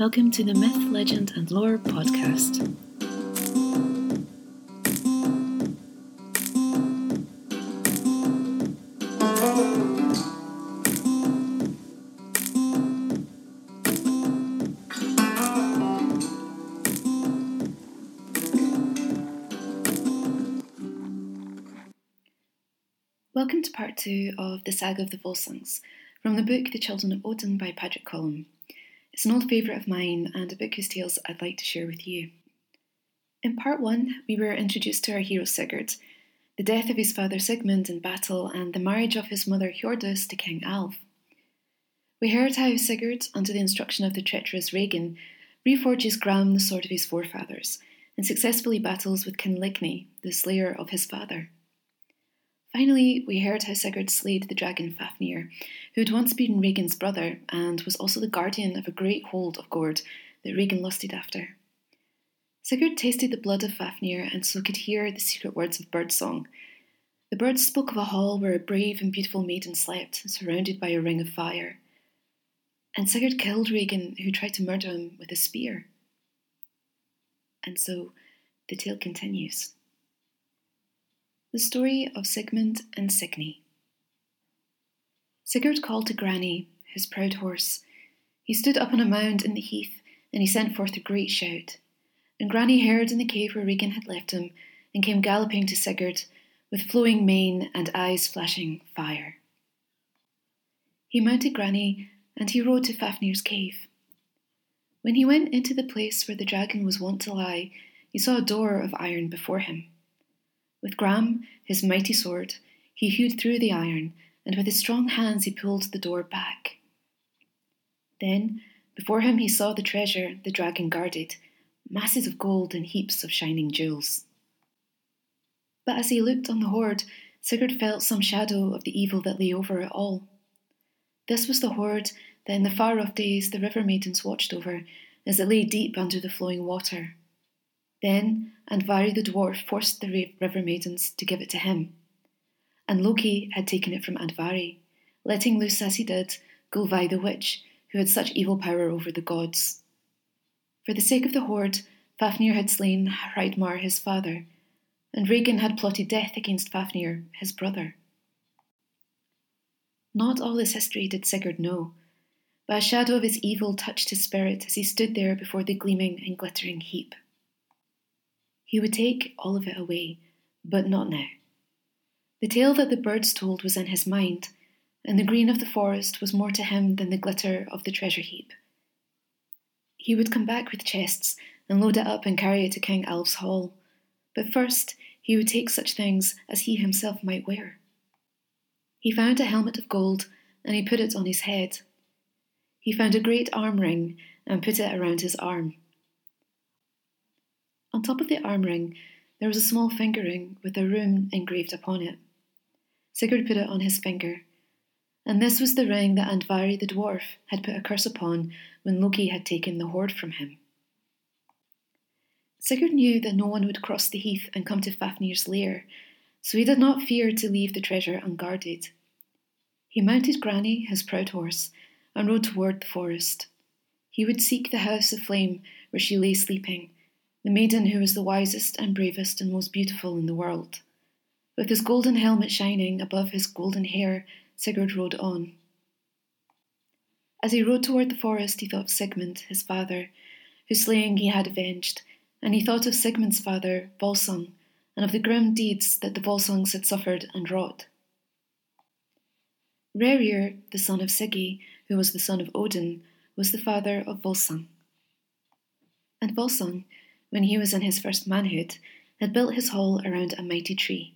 Welcome to the Myth, Legend and Lore podcast. Welcome to part two of the Saga of the Volsungs from the book The Children of Odin by Padraic Colum. It's an old favourite of mine and a book whose tales I'd like to share with you. In part one, we were introduced to our hero Sigurd, the death of his father Sigmund in battle, and the marriage of his mother Hjordis to King Alf. We heard how Sigurd, under the instruction of the treacherous Regin, reforges Gram, the sword of his forefathers, and successfully battles with King Lyngi, the slayer of his father. Finally, we heard how Sigurd slayed the dragon Fafnir, who had once been Regin's brother and was also the guardian of a great hold of gourd that Regin lusted after. Sigurd tasted the blood of Fafnir and so could hear the secret words of birdsong. The birds spoke of a hall where a brave and beautiful maiden slept, surrounded by a ring of fire. And Sigurd killed Regin, who tried to murder him with a spear. And so the tale continues. The story of Sigmund and Signy. Sigurd called to Grani, his proud horse. He stood up on a mound in the heath, and he sent forth a great shout. And Grani heard in the cave where Regin had left him, and came galloping to Sigurd, with flowing mane and eyes flashing fire. He mounted Grani, and he rode to Fafnir's cave. When he went into the place where the dragon was wont to lie, he saw a door of iron before him. With Gram, his mighty sword, he hewed through the iron, and with his strong hands he pulled the door back. Then, before him, he saw the treasure the dragon guarded masses of gold and heaps of shining jewels. But as he looked on the hoard, Sigurd felt some shadow of the evil that lay over it all. This was the hoard that in the far off days the river maidens watched over as it lay deep under the flowing water. Then Andvari the dwarf forced the river maidens to give it to him. And Loki had taken it from Andvari, letting loose as he did Gullveig the witch, who had such evil power over the gods. For the sake of the hoard, Fafnir had slain Hreidmar his father, and Regin had plotted death against Fafnir his brother. Not all this history did Sigurd know, but a shadow of his evil touched his spirit as he stood there before the gleaming and glittering heap. He would take all of it away, but not now. The tale that the birds told was in his mind, and the green of the forest was more to him than the glitter of the treasure heap. He would come back with chests and load it up and carry it to King Alf's hall, but first he would take such things as he himself might wear. He found a helmet of gold and he put it on his head. He found a great arm ring and put it around his arm. On top of the arm ring, there was a small finger ring with a rune engraved upon it. Sigurd put it on his finger, and this was the ring that Andvari the dwarf had put a curse upon when Loki had taken the hoard from him. Sigurd knew that no one would cross the heath and come to Fafnir's lair, so he did not fear to leave the treasure unguarded. He mounted Grani, his proud horse, and rode toward the forest. He would seek the house of flame where she lay sleeping the maiden who was the wisest and bravest and most beautiful in the world. With his golden helmet shining above his golden hair, Sigurd rode on. As he rode toward the forest, he thought of Sigmund, his father, whose slaying he had avenged, and he thought of Sigmund's father, Volsung, and of the grim deeds that the Volsungs had suffered and wrought. Rerir, the son of Sigi, who was the son of Odin, was the father of Volsung. And Volsung, when he was in his first manhood, had built his hall around a mighty tree.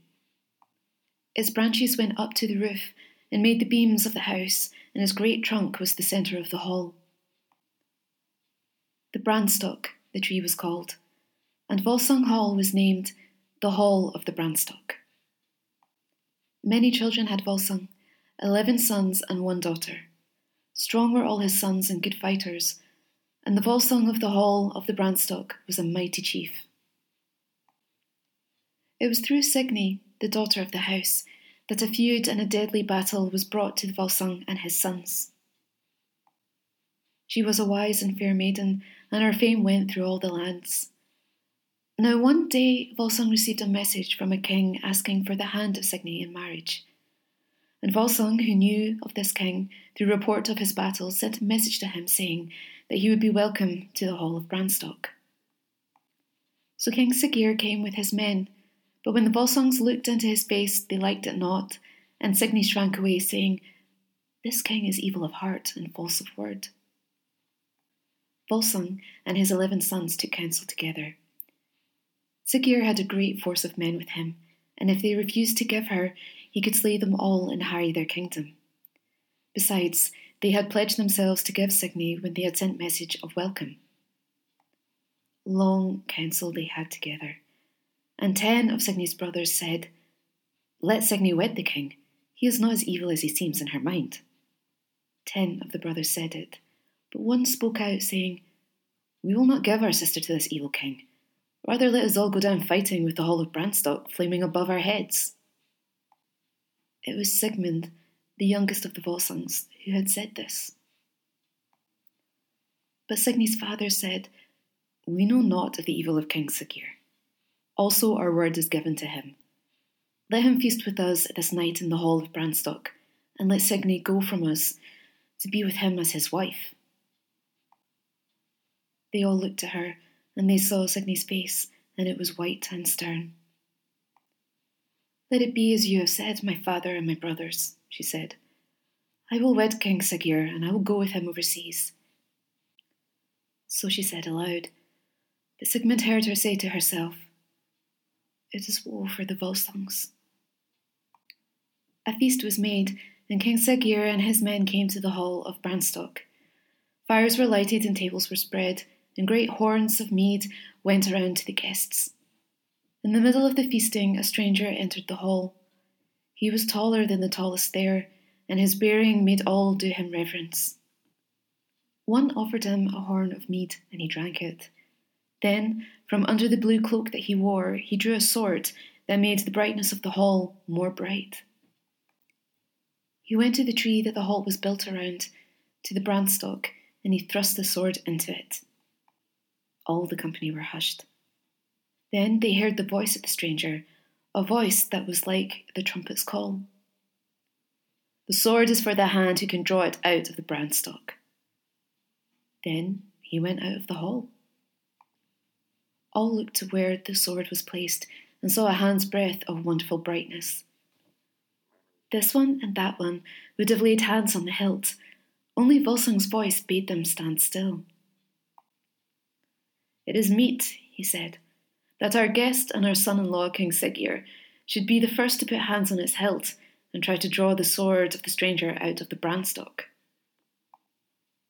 Its branches went up to the roof and made the beams of the house, and his great trunk was the centre of the hall. The Branstock, the tree was called, and Volsung Hall was named the Hall of the Branstock. Many children had Volsung, eleven sons and one daughter. Strong were all his sons and good fighters, and the Volsung of the Hall of the Branstock was a mighty chief. It was through Signy, the daughter of the house, that a feud and a deadly battle was brought to Volsung and his sons. She was a wise and fair maiden, and her fame went through all the lands. Now one day Volsung received a message from a king asking for the hand of Signy in marriage. And Volsung, who knew of this king through report of his battles, sent a message to him saying that he would be welcome to the hall of Branstock. So King Siggeir came with his men, but when the Volsungs looked into his face, they liked it not, and Signy shrank away, saying, This king is evil of heart and false of word. Volsung and his eleven sons took counsel together. Siggeir had a great force of men with him, and if they refused to give her, he could slay them all and harry their kingdom. Besides, they had pledged themselves to give Signy when they had sent message of welcome. Long counsel they had together, and ten of Signy's brothers said, Let Signy wed the king. He is not as evil as he seems in her mind. Ten of the brothers said it, but one spoke out, saying, We will not give our sister to this evil king. Rather let us all go down fighting with the Hall of Branstock flaming above our heads. It was Sigmund, the youngest of the Volsungs, who had said this. But Signy's father said, We know not of the evil of King Siggeir. Also, our word is given to him. Let him feast with us this night in the hall of Branstock, and let Signy go from us to be with him as his wife. They all looked at her, and they saw Signy's face, and it was white and stern. Let it be as you have said, my father and my brothers, she said. I will wed King Siggeir, and I will go with him overseas. So she said aloud, but Sigmund heard her say to herself, It is woe for the Volsungs. A feast was made, and King Siggeir and his men came to the hall of Branstock. Fires were lighted and tables were spread, and great horns of mead went around to the guests. In the middle of the feasting, a stranger entered the hall. He was taller than the tallest there, and his bearing made all do him reverence. One offered him a horn of mead, and he drank it. Then, from under the blue cloak that he wore, he drew a sword that made the brightness of the hall more bright. He went to the tree that the hall was built around, to the branstock, and he thrust the sword into it. All the company were hushed. Then they heard the voice of the stranger, a voice that was like the trumpet's call. The sword is for the hand who can draw it out of the branstock. Then he went out of the hall. All looked to where the sword was placed and saw a hand's breadth of wonderful brightness. This one and that one would have laid hands on the hilt, only Volsung's voice bade them stand still. It is meet, he said, that our guest and our son in law, King Siggeir, should be the first to put hands on its hilt and try to draw the sword of the stranger out of the branstock.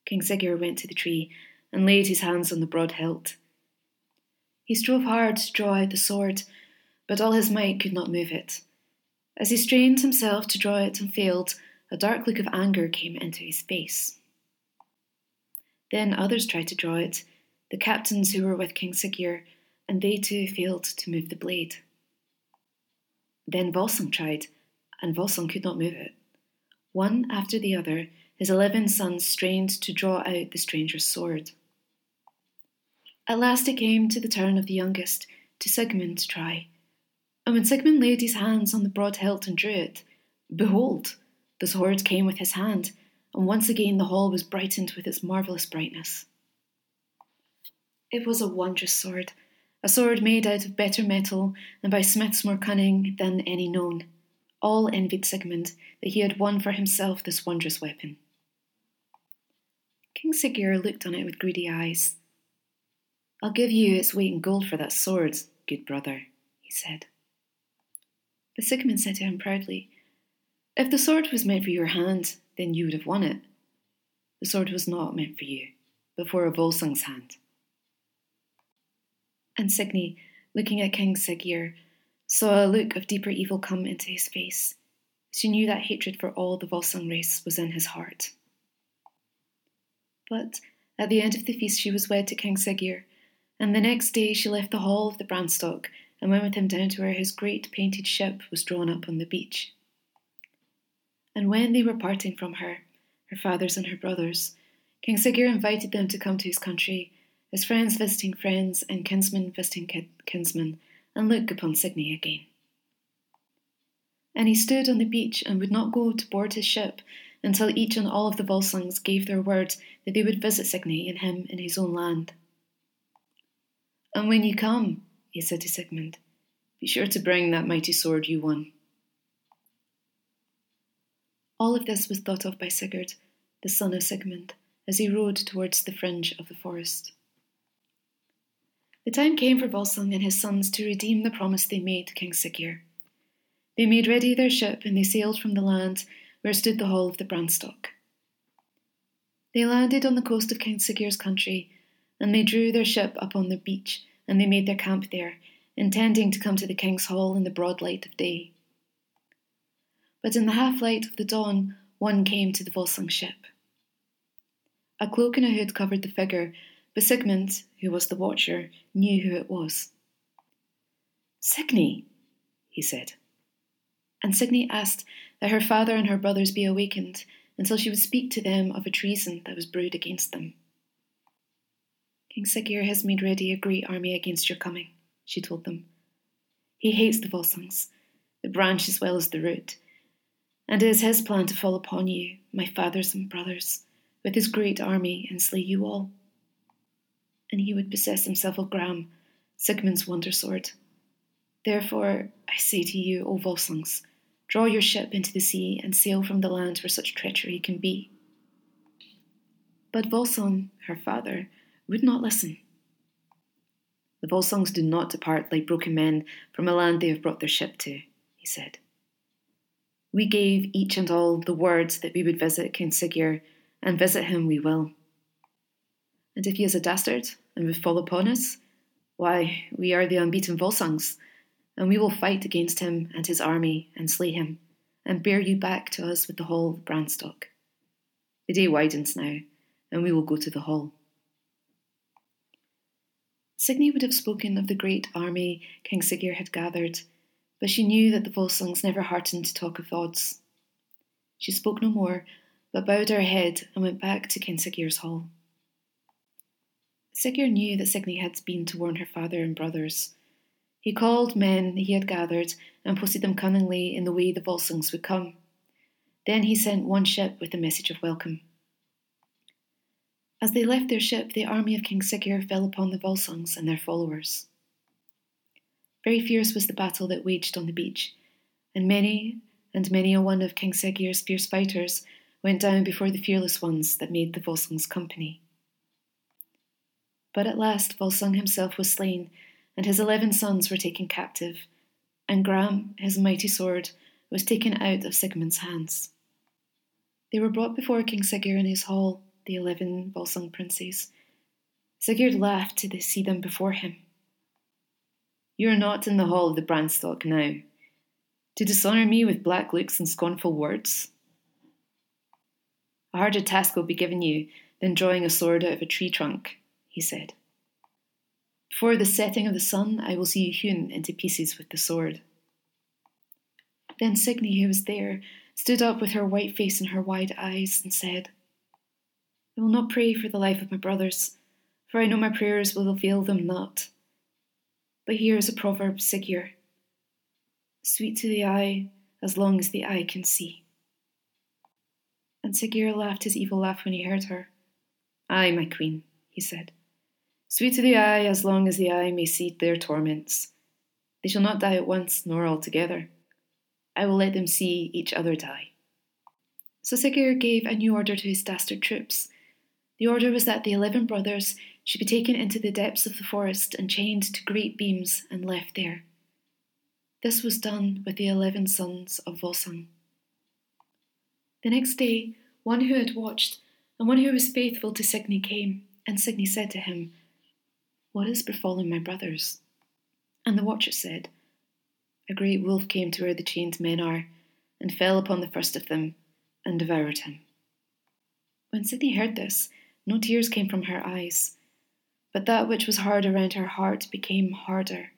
King Siggeir went to the tree and laid his hands on the broad hilt. He strove hard to draw out the sword, but all his might could not move it. As he strained himself to draw it and failed, a dark look of anger came into his face. Then others tried to draw it, the captains who were with King Siggeir, and they too failed to move the blade. Then Volsung tried, and Volsung could not move it. One after the other, his eleven sons strained to draw out the stranger's sword. At last it came to the turn of the youngest, to Sigmund to try. And when Sigmund laid his hands on the broad hilt and drew it, behold, the sword came with his hand, and once again the hall was brightened with its marvellous brightness. It was a wondrous sword, a sword made out of better metal and by smiths more cunning than any known. All envied Sigmund that he had won for himself this wondrous weapon. King Siggeir looked on it with greedy eyes. I'll give you its weight in gold for that sword, good brother, he said. But Sigmund said to him proudly, If the sword was meant for your hand, then you would have won it. The sword was not meant for you, but for a Volsung's hand. And Signy, looking at King Siggeir, saw a look of deeper evil come into his face. She knew that hatred for all the Volsung race was in his heart. But at the end of the feast she was wed to King Siggeir, and the next day she left the hall of the Branstock and went with him down to where his great painted ship was drawn up on the beach. And when they were parting from her, her fathers and her brothers, King Siggeir invited them to come to his country, as friends visiting friends and kinsmen visiting kinsmen, and look upon Signy again. And he stood on the beach and would not go to board his ship until each and all of the Volsungs gave their word that they would visit Signy and him in his own land. And when you come, he said to Sigmund, be sure to bring that mighty sword you won. All of this was thought of by Sigurd, the son of Sigmund, as he rode towards the fringe of the forest. The time came for Volsung and his sons to redeem the promise they made to King Siggeir. They made ready their ship and they sailed from the land where stood the hall of the Branstock. They landed on the coast of King Siggeir's country, and they drew their ship up on the beach, and they made their camp there, intending to come to the king's hall in the broad light of day. But in the half light of the dawn, one came to the Volsung ship. A cloak and a hood covered the figure, but Sigmund, who was the watcher, knew who it was. Signy, he said. And Signy asked that her father and her brothers be awakened until she would speak to them of a treason that was brewed against them. King Siggeir has made ready a great army against your coming, she told them. He hates the Volsungs, the branch as well as the root, and it is his plan to fall upon you, my fathers and brothers, with his great army and slay you all. And he would possess himself of Gram, Sigmund's wonder sword. Therefore, I say to you, O Volsungs, draw your ship into the sea and sail from the land where such treachery can be. But Volsung, her father, would not listen. The Volsungs do not depart like broken men from a land they have brought their ship to, he said. We gave each and all the words that we would visit King Siggeir, and visit him we will. And if he is a dastard and would fall upon us, why, we are the unbeaten Volsungs, and we will fight against him and his army and slay him, and bear you back to us with the hall of Branstock. The day widens now, and we will go to the hall. Signy would have spoken of the great army King Siggeir had gathered, but she knew that the Volsungs never heartened to talk of odds. She spoke no more, but bowed her head and went back to King Siggeir's hall. Siggeir knew that Signy had been to warn her father and brothers. He called men he had gathered and posted them cunningly in the way the Volsungs would come. Then he sent one ship with a message of welcome. As they left their ship, the army of King Siggeir fell upon the Volsungs and their followers. Very fierce was the battle that waged on the beach, and many and many a one of King Siggeir's fierce fighters went down before the fearless ones that made the Volsungs company. But at last Volsung himself was slain, and his eleven sons were taken captive, and Gram, his mighty sword, was taken out of Sigmund's hands. They were brought before King Siggeir in his hall, the eleven Volsung princes. Sigurd laughed to see them before him. You are not in the hall of the Branstock now. To dishonour me with black looks and scornful words? A harder task will be given you than drawing a sword out of a tree trunk, he said. Before the setting of the sun, I will see you hewn into pieces with the sword. Then Signy, who was there, stood up with her white face and her wide eyes and said, I will not pray for the life of my brothers, for I know my prayers will avail them not. But here is a proverb, Siggeir Sweet to the eye, as long as the eye can see. And Siggeir laughed his evil laugh when he heard her. Ay, my queen, he said. Sweet to the eye, as long as the eye may see their torments. They shall not die at once, nor all together. I will let them see each other die. So Siggeir gave a new order to his dastard troops the order was that the eleven brothers should be taken into the depths of the forest and chained to great beams and left there. This was done with the eleven sons of Volsung. The next day, one who had watched and one who was faithful to Signy came, and Signy said to him, What has befallen my brothers? And the watcher said, A great wolf came to where the chained men are, and fell upon the first of them, and devoured him. When Signy heard this, no tears came from her eyes, but that which was hard around her heart became harder.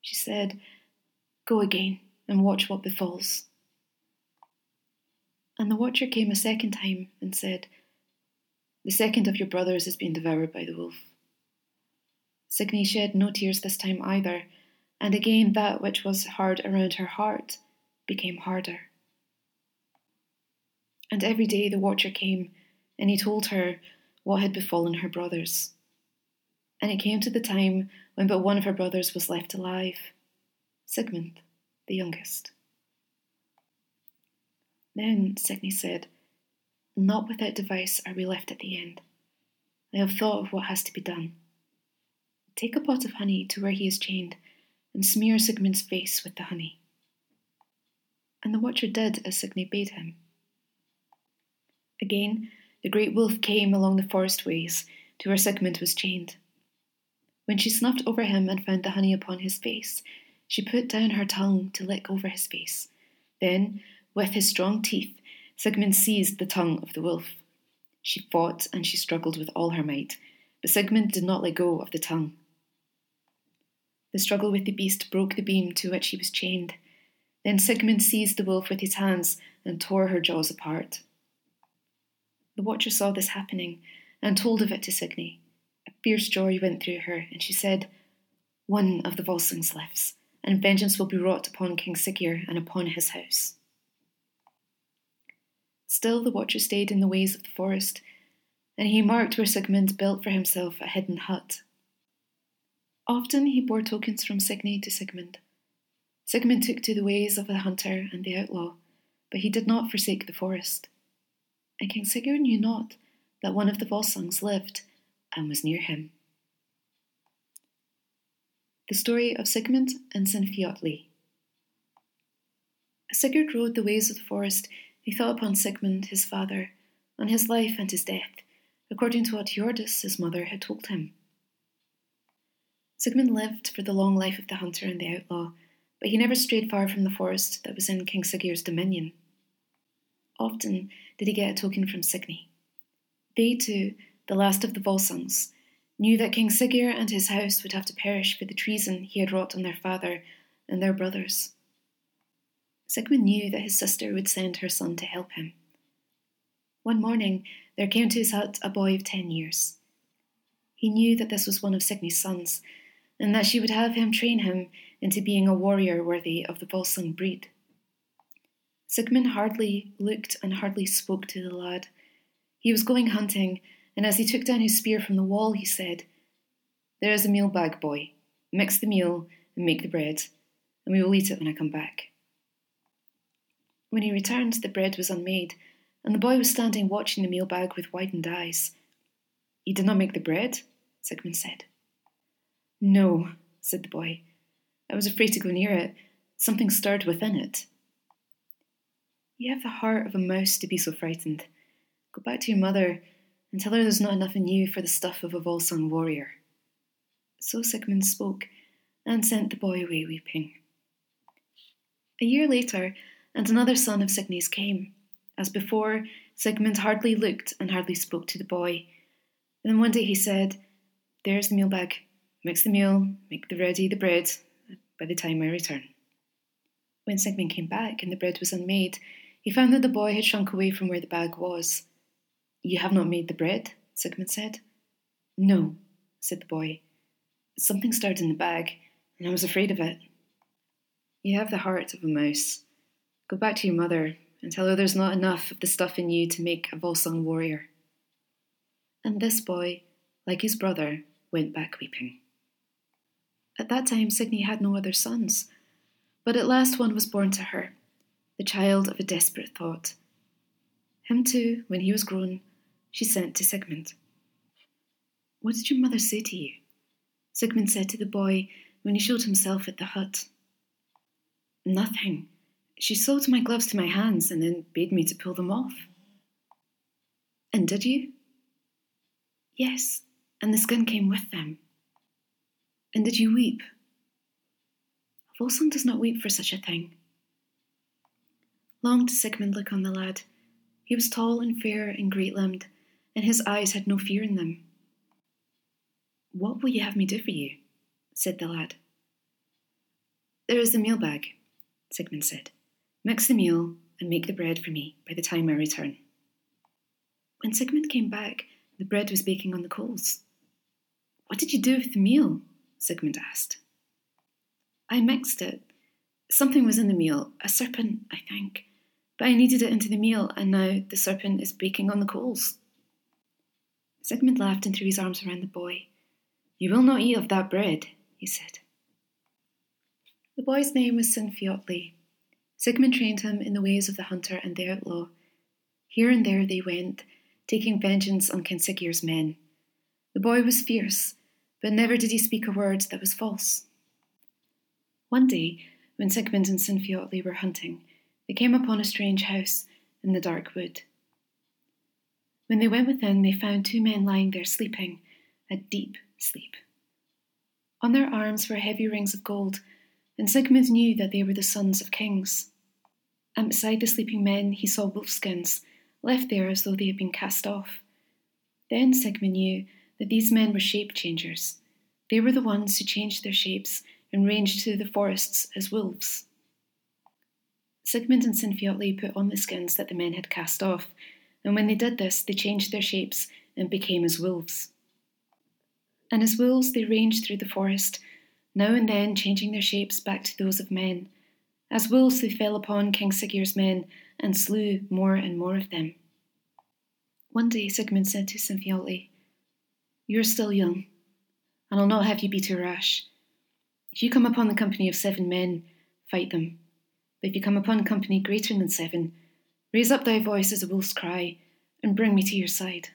She said, Go again and watch what befalls. And the watcher came a second time and said, The second of your brothers has been devoured by the wolf. Signy shed no tears this time either, and again that which was hard around her heart became harder. And every day the watcher came, and he told her what had befallen her brothers. And it came to the time when but one of her brothers was left alive Sigmund, the youngest. Then Signy said, Not without device are we left at the end. I have thought of what has to be done. Take a pot of honey to where he is chained, and smear Sigmund's face with the honey. And the watcher did as Signy bade him. Again, the great wolf came along the forest ways to where Sigmund was chained. When she snuffed over him and found the honey upon his face, she put down her tongue to lick over his face. Then, with his strong teeth, Sigmund seized the tongue of the wolf. She fought and she struggled with all her might, but Sigmund did not let go of the tongue. The struggle with the beast broke the beam to which he was chained. Then Sigmund seized the wolf with his hands and tore her jaws apart. The watcher saw this happening and told of it to Signy. A fierce joy went through her, and she said, One of the Volsungs lives, and vengeance will be wrought upon King Siggeir and upon his house. Still the watcher stayed in the ways of the forest, and he marked where Sigmund built for himself a hidden hut. Often he bore tokens from Signy to Sigmund. Sigmund took to the ways of the hunter and the outlaw, but he did not forsake the forest and King Sigurd knew not that one of the Volsungs lived and was near him. The story of Sigmund and Sinfiotli. As Sigurd rode the ways of the forest, he thought upon Sigmund, his father, on his life and his death, according to what Hjordis, his mother, had told him. Sigmund lived for the long life of the hunter and the outlaw, but he never strayed far from the forest that was in King Siggeir's dominion. Often did he get a token from Signy. They too, the last of the Volsungs, knew that King Siggeir and his house would have to perish for the treason he had wrought on their father and their brothers. Sigmund knew that his sister would send her son to help him. One morning there came to his hut a boy of ten years. He knew that this was one of Signy's sons, and that she would have him train him into being a warrior worthy of the Volsung breed. Sigmund hardly looked and hardly spoke to the lad. He was going hunting, and as he took down his spear from the wall, he said, There is a meal bag, boy. Mix the meal and make the bread, and we will eat it when I come back. When he returned, the bread was unmade, and the boy was standing watching the meal bag with widened eyes. You did not make the bread? Sigmund said. No, said the boy. I was afraid to go near it. Something stirred within it. You have the heart of a mouse to be so frightened. Go back to your mother and tell her there's not enough in you for the stuff of a Volsung warrior. So Sigmund spoke and sent the boy away weeping. A year later, and another son of Signy's came. As before, Sigmund hardly looked and hardly spoke to the boy. Then one day he said, There's the meal bag. Mix the meal, make the ready the bread by the time I return. When Sigmund came back and the bread was unmade, he found that the boy had shrunk away from where the bag was. You have not made the bread? Sigmund said. No, said the boy. Something stirred in the bag, and I was afraid of it. You have the heart of a mouse. Go back to your mother and tell her there's not enough of the stuff in you to make a Volsung warrior. And this boy, like his brother, went back weeping. At that time, Signy had no other sons, but at last one was born to her, the child of a desperate thought. Him too, when he was grown, she sent to Sigmund. What did your mother say to you? Sigmund said to the boy when he showed himself at the hut. Nothing. She sewed my gloves to my hands and then bade me to pull them off. And did you? Yes, and the skin came with them. And did you weep? Volsung does not weep for such a thing. Long did Sigmund look on the lad. He was tall and fair and great limbed, and his eyes had no fear in them. What will you have me do for you? said the lad. There is the meal bag, Sigmund said. Mix the meal and make the bread for me by the time I return. When Sigmund came back, The bread was baking on the coals. What did you do with the meal? Sigmund asked. I mixed it. Something was in the meal, a serpent, I think. But I kneaded it into the meal, and now the serpent is baking on the coals. Sigmund laughed and threw his arms around the boy. You will not eat of that bread, he said. The boy's name was Sinfiotli. Sigmund trained him in the ways of the hunter and the outlaw. Here and there they went, taking vengeance on King Siggeir's men. The boy was fierce, but never did he speak a word that was false. One day, when Sigmund and Sinfiotli were hunting, they came upon a strange house in the dark wood. When they went within, they found two men lying there sleeping, a deep sleep. On their arms were heavy rings of gold, and Sigmund knew that they were the sons of kings. And beside the sleeping men, he saw wolf skins, left there as though they had been cast off. Then Sigmund knew that these men were shape changers. They were the ones who changed their shapes and ranged through the forests as wolves. Sigmund and Sinfiotli put on the skins that the men had cast off, and when they did this, they changed their shapes and became as wolves. And as wolves, they ranged through the forest, now and then changing their shapes back to those of men. As wolves, they fell upon King Siggeir's men and slew more and more of them. One day, Sigmund said to Sinfiotli, You are still young, and I'll not have you be too rash. If you come upon the company of seven men, fight them. But if you come upon company greater than seven, raise up thy voice as a wolf's cry, and bring me to your side.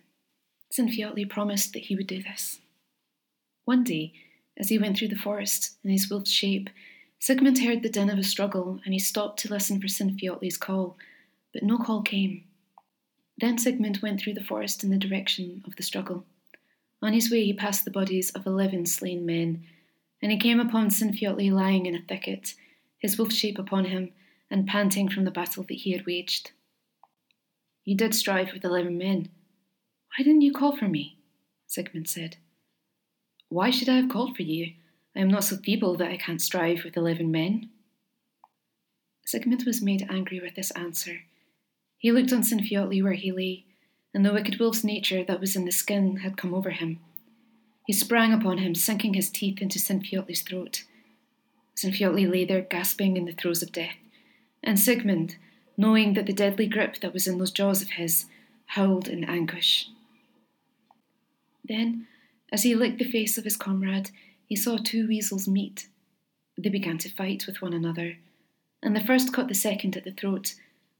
Sinfiotli promised that he would do this. One day, as he went through the forest in his wolf's shape, Sigmund heard the din of a struggle, and he stopped to listen for Sinfiotli's call, but no call came. Then Sigmund went through the forest in the direction of the struggle. On his way, he passed the bodies of eleven slain men and he came upon Sinfiotli lying in a thicket, his wolf shape upon him, and panting from the battle that he had waged. You did strive with eleven men. Why didn't you call for me? Sigmund said. Why should I have called for you? I am not so feeble that I can't strive with eleven men. Sigmund was made angry with this answer. He looked on Sinfiotli where he lay, and the wicked wolf's nature that was in the skin had come over him. He sprang upon him, sinking his teeth into Sinfiotli's throat. Sinfiotli lay there gasping in the throes of death, and Sigmund, knowing that the deadly grip that was in those jaws of his, howled in anguish. Then, as he licked the face of his comrade, he saw two weasels meet. They began to fight with one another, and the first caught the second at the throat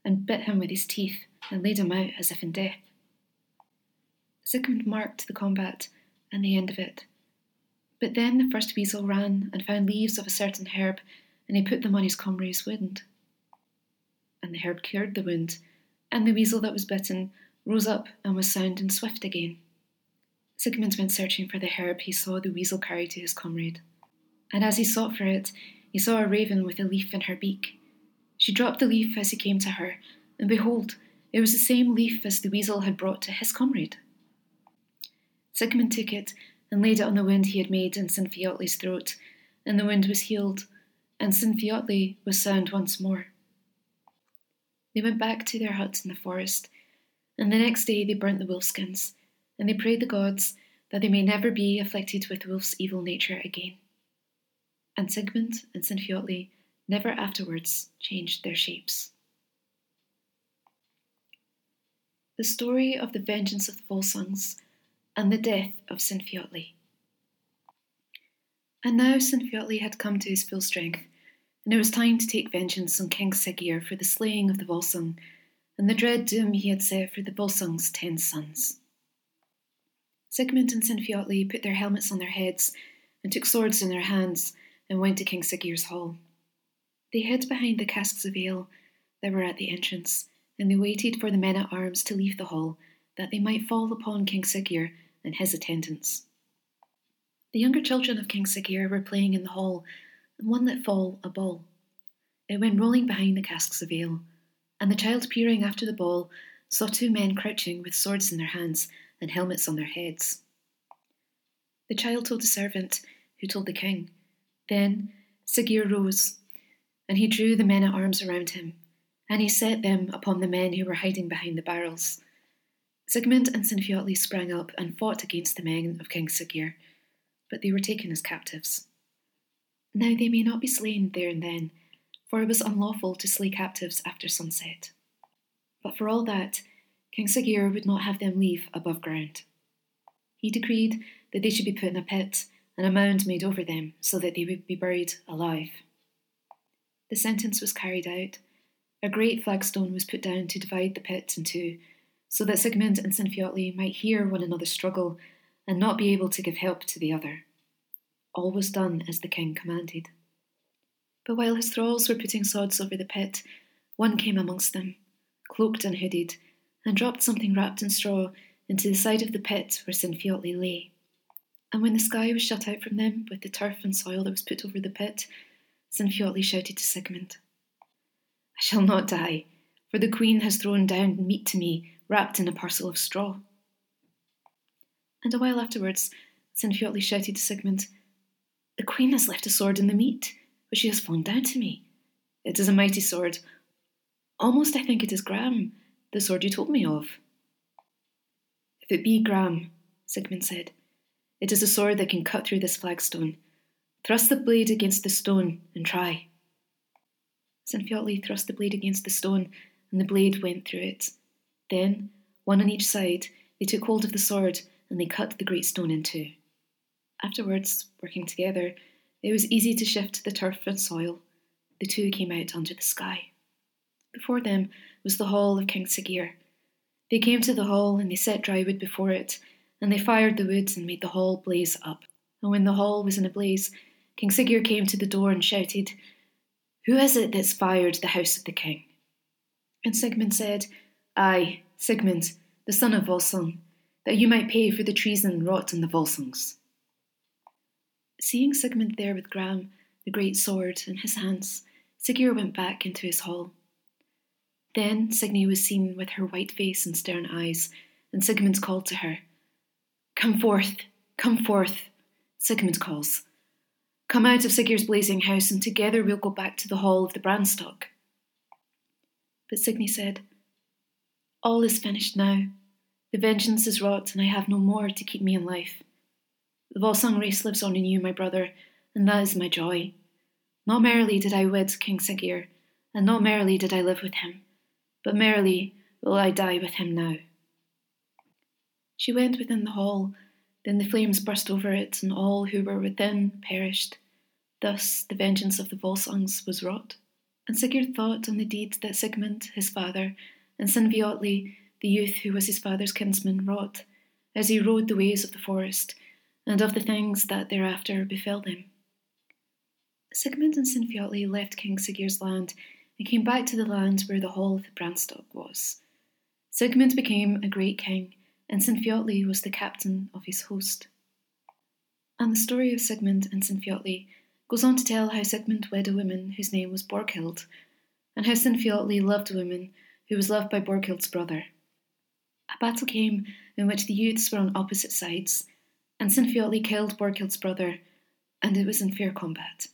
and bit him with his teeth and laid him out as if in death. Sigmund marked the combat and the end of it. But then the first weasel ran and found leaves of a certain herb, and he put them on his comrade's wound. And the herb cured the wound, and the weasel that was bitten rose up and was sound and swift again. Sigmund went searching for the herb he saw the weasel carry to his comrade. And as he sought for it, he saw a raven with a leaf in her beak. She dropped the leaf as he came to her, and behold, it was the same leaf as the weasel had brought to his comrade. Sigmund took it and laid it on the wound he had made in Sinfiotli's throat, and the wound was healed, and Sinfiotli was sound once more. They went back to their huts in the forest, and the next day they burnt the wolfskins, and they prayed the gods that they may never be afflicted with wolf's evil nature again. And Sigmund and Sinfiotli never afterwards changed their shapes. The story of the vengeance of the Volsungs and the death of Sinfiotli. And now Sinfiotli had come to his full strength, and it was time to take vengeance on King Siggeir for the slaying of the Volsung and the dread doom he had set for the Volsung's ten sons. Sigmund and Sinfiotli put their helmets on their heads and took swords in their hands and went to King Siggeir's hall. They hid behind the casks of ale that were at the entrance, and they waited for the men at arms to leave the hall, that they might fall upon King Siggeir and his attendants. The younger children of King Siggeir were playing in the hall, and one let fall a ball. It went rolling behind the casks of ale, and the child peering after the ball saw two men crouching with swords in their hands and helmets on their heads. The child told the servant, who told the king. Then Siggeir rose, and he drew the men at arms around him, and he set them upon the men who were hiding behind the barrels. Sigmund and Sinfiotli sprang up and fought against the men of King Siggeir, but they were taken as captives. Now they may not be slain there and then, for it was unlawful to slay captives after sunset. But for all that, King Siggeir would not have them leave above ground. He decreed that they should be put in a pit and a mound made over them so that they would be buried alive. The sentence was carried out. A great flagstone was put down to divide the pit in two, so that Sigmund and Sinfiotli might hear one another struggle and not be able to give help to the other. All was done as the king commanded. But while his thralls were putting sods over the pit, one came amongst them, cloaked and hooded, and dropped something wrapped in straw into the side of the pit where Sinfiotli lay. And when the sky was shut out from them with the turf and soil that was put over the pit, Sinfiotli shouted to Sigmund, I shall not die, for the queen has thrown down meat to me wrapped in a parcel of straw. And a while afterwards, Sinfiotli shouted to Sigmund, The queen has left a sword in the meat, which she has flung down to me. It is a mighty sword. Almost I think it is Gram, the sword you told me of. If it be Gram, Sigmund said, it is a sword that can cut through this flagstone. Thrust the blade against the stone and try. Sinfiotli thrust the blade against the stone, and the blade went through it. Then, one on each side, they took hold of the sword and they cut the great stone in two. Afterwards, working together, it was easy to shift the turf and soil. The two came out under the sky. Before them was the hall of King Siggeir. They came to the hall and they set dry wood before it, and they fired the wood and made the hall blaze up. And when the hall was in a blaze, King Siggeir came to the door and shouted, Who is it that's fired the house of the king? And Sigmund said, I, Sigmund, the son of Volsung, that you might pay for the treason wrought in the Volsungs. Seeing Sigmund there with Gram, the great sword, in his hands, Siggeir went back into his hall. Then Signy was seen with her white face and stern eyes, and Sigmund called to her, Come forth, come forth. Sigmund calls. Come out of Siggeir's blazing house, and together we'll go back to the hall of the Branstock. But Signy said, all is finished now. The vengeance is wrought, and I have no more to keep me in life. The Volsung race lives on in you, my brother, and that is my joy. Not merrily did I wed King Siggeir, and not merrily did I live with him, but merrily will I die with him now. She went within the hall, then the flames burst over it, and all who were within perished. Thus the vengeance of the Volsungs was wrought. And Sigurd thought on the deed that Sigmund, his father, and Sinfiotli, the youth who was his father's kinsman, wrought, as he rode the ways of the forest, and of the things that thereafter befell them. Sigmund and Sinfiotli left King Siggeir's land and came back to the land where the hall of the Branstock was. Sigmund became a great king, and Sinfiotli was the captain of his host. And the story of Sigmund and Sinfiotli goes on to tell how Sigmund wed a woman whose name was Borghild, and how Sinfiotli loved a woman who was loved by Borghild's brother. A battle came in which the youths were on opposite sides, and Sinfiotli killed Borghild's brother, and it was in fair combat.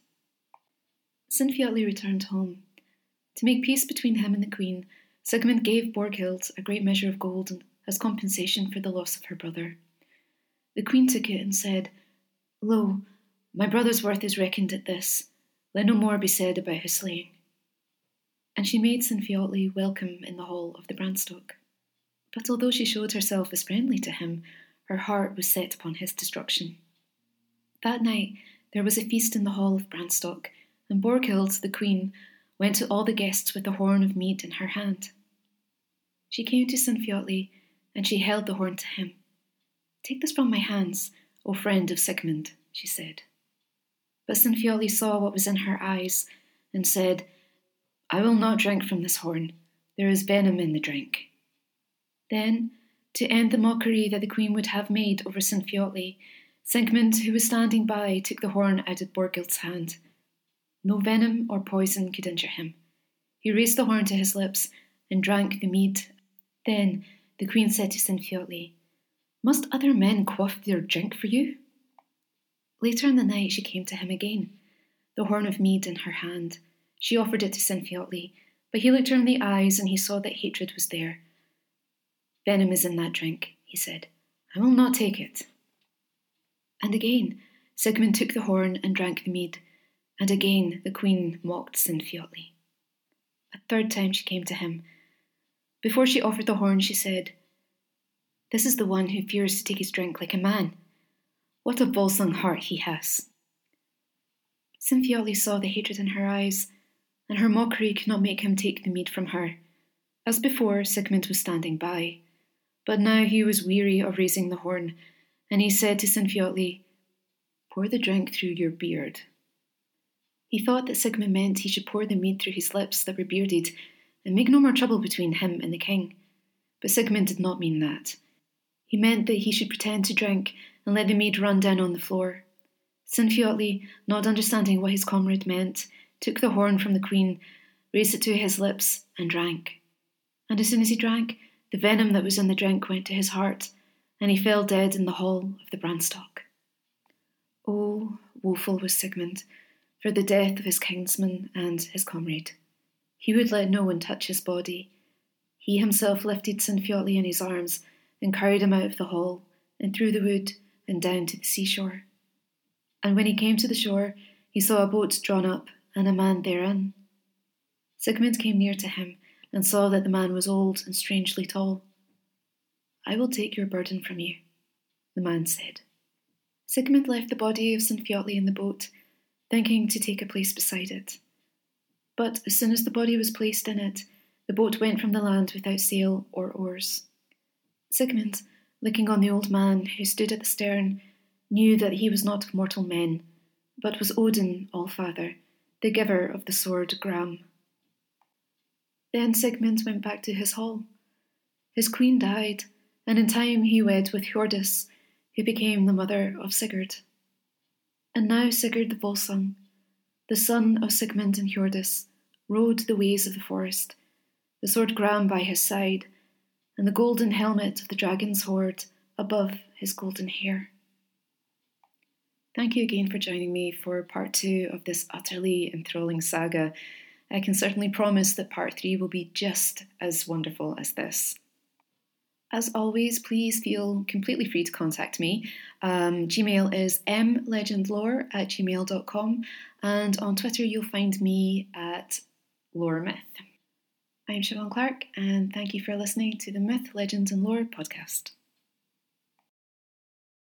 Sinfiotli returned home. To make peace between him and the queen, Sigmund gave Borghild a great measure of gold as compensation for the loss of her brother. The queen took it and said, Lo, my brother's worth is reckoned at this. Let no more be said about his slaying and she made Sinfiotli welcome in the hall of the Branstock. But although she showed herself as friendly to him, her heart was set upon his destruction. That night there was a feast in the hall of Branstock, and Borghild, the queen, went to all the guests with a horn of mead in her hand. She came to Sinfiotli, and she held the horn to him. Take this from my hands, O friend of Sigmund, she said. But Sinfiotli saw what was in her eyes, and said, I will not drink from this horn. There is venom in the drink. Then, to end the mockery that the queen would have made over St. Sinfiotli, Sigmund, who was standing by, took the horn out of Borghild's hand. No venom or poison could injure him. He raised the horn to his lips and drank the mead. Then the queen said to Sinfiotli, Must other men quaff their drink for you? Later in the night she came to him again, the horn of mead in her hand she offered it to Sinfiotli, but he looked her in the eyes and he saw that hatred was there. Venom is in that drink, he said. I will not take it. And again Sigmund took the horn and drank the mead, and again the queen mocked Sinfiotli. A third time she came to him. Before she offered the horn, she said, This is the one who fears to take his drink like a man. What a Volsung heart he has. Sinfiotli saw the hatred in her eyes, and her mockery could not make him take the mead from her. As before, Sigmund was standing by, but now he was weary of raising the horn, and he said to Sinfiotli, Pour the drink through your beard. He thought that Sigmund meant he should pour the mead through his lips that were bearded, and make no more trouble between him and the king. But Sigmund did not mean that. He meant that he should pretend to drink and let the mead run down on the floor. Sinfiotli, not understanding what his comrade meant, took the horn from the queen, raised it to his lips, and drank. And as soon as he drank, the venom that was in the drink went to his heart, and he fell dead in the hall of the Branstock. Oh, woeful was Sigmund for the death of his kinsman and his comrade. He would let no one touch his body. He himself lifted Sinfiotli in his arms and carried him out of the hall and through the wood and down to the seashore. And when he came to the shore, he saw a boat drawn up and a man therein. Sigmund came near to him and saw that the man was old and strangely tall. I will take your burden from you, the man said. Sigmund left the body of Sinfiotli in the boat, thinking to take a place beside it. But as soon as the body was placed in it, the boat went from the land without sail or oars. Sigmund, looking on the old man who stood at the stern, knew that he was not of mortal men, but was Odin Allfather, the giver of the sword Gram. Then Sigmund went back to his hall. His queen died, and in time he wed with Hjordis, who became the mother of Sigurd. And now Sigurd the Volsung, the son of Sigmund and Hjordis, rode the ways of the forest, the sword Gram by his side, and the golden helmet of the dragon's hoard above his golden hair. Thank you again for joining me for part two of this utterly enthralling saga. I can certainly promise that part three will be just as wonderful as this. As always, please feel completely free to contact me. Um, Gmail is mlegendlore at gmail.com, and on Twitter you'll find me at loremyth. I'm Siobhan Clark, and thank you for listening to the Myth, Legends and Lore podcast.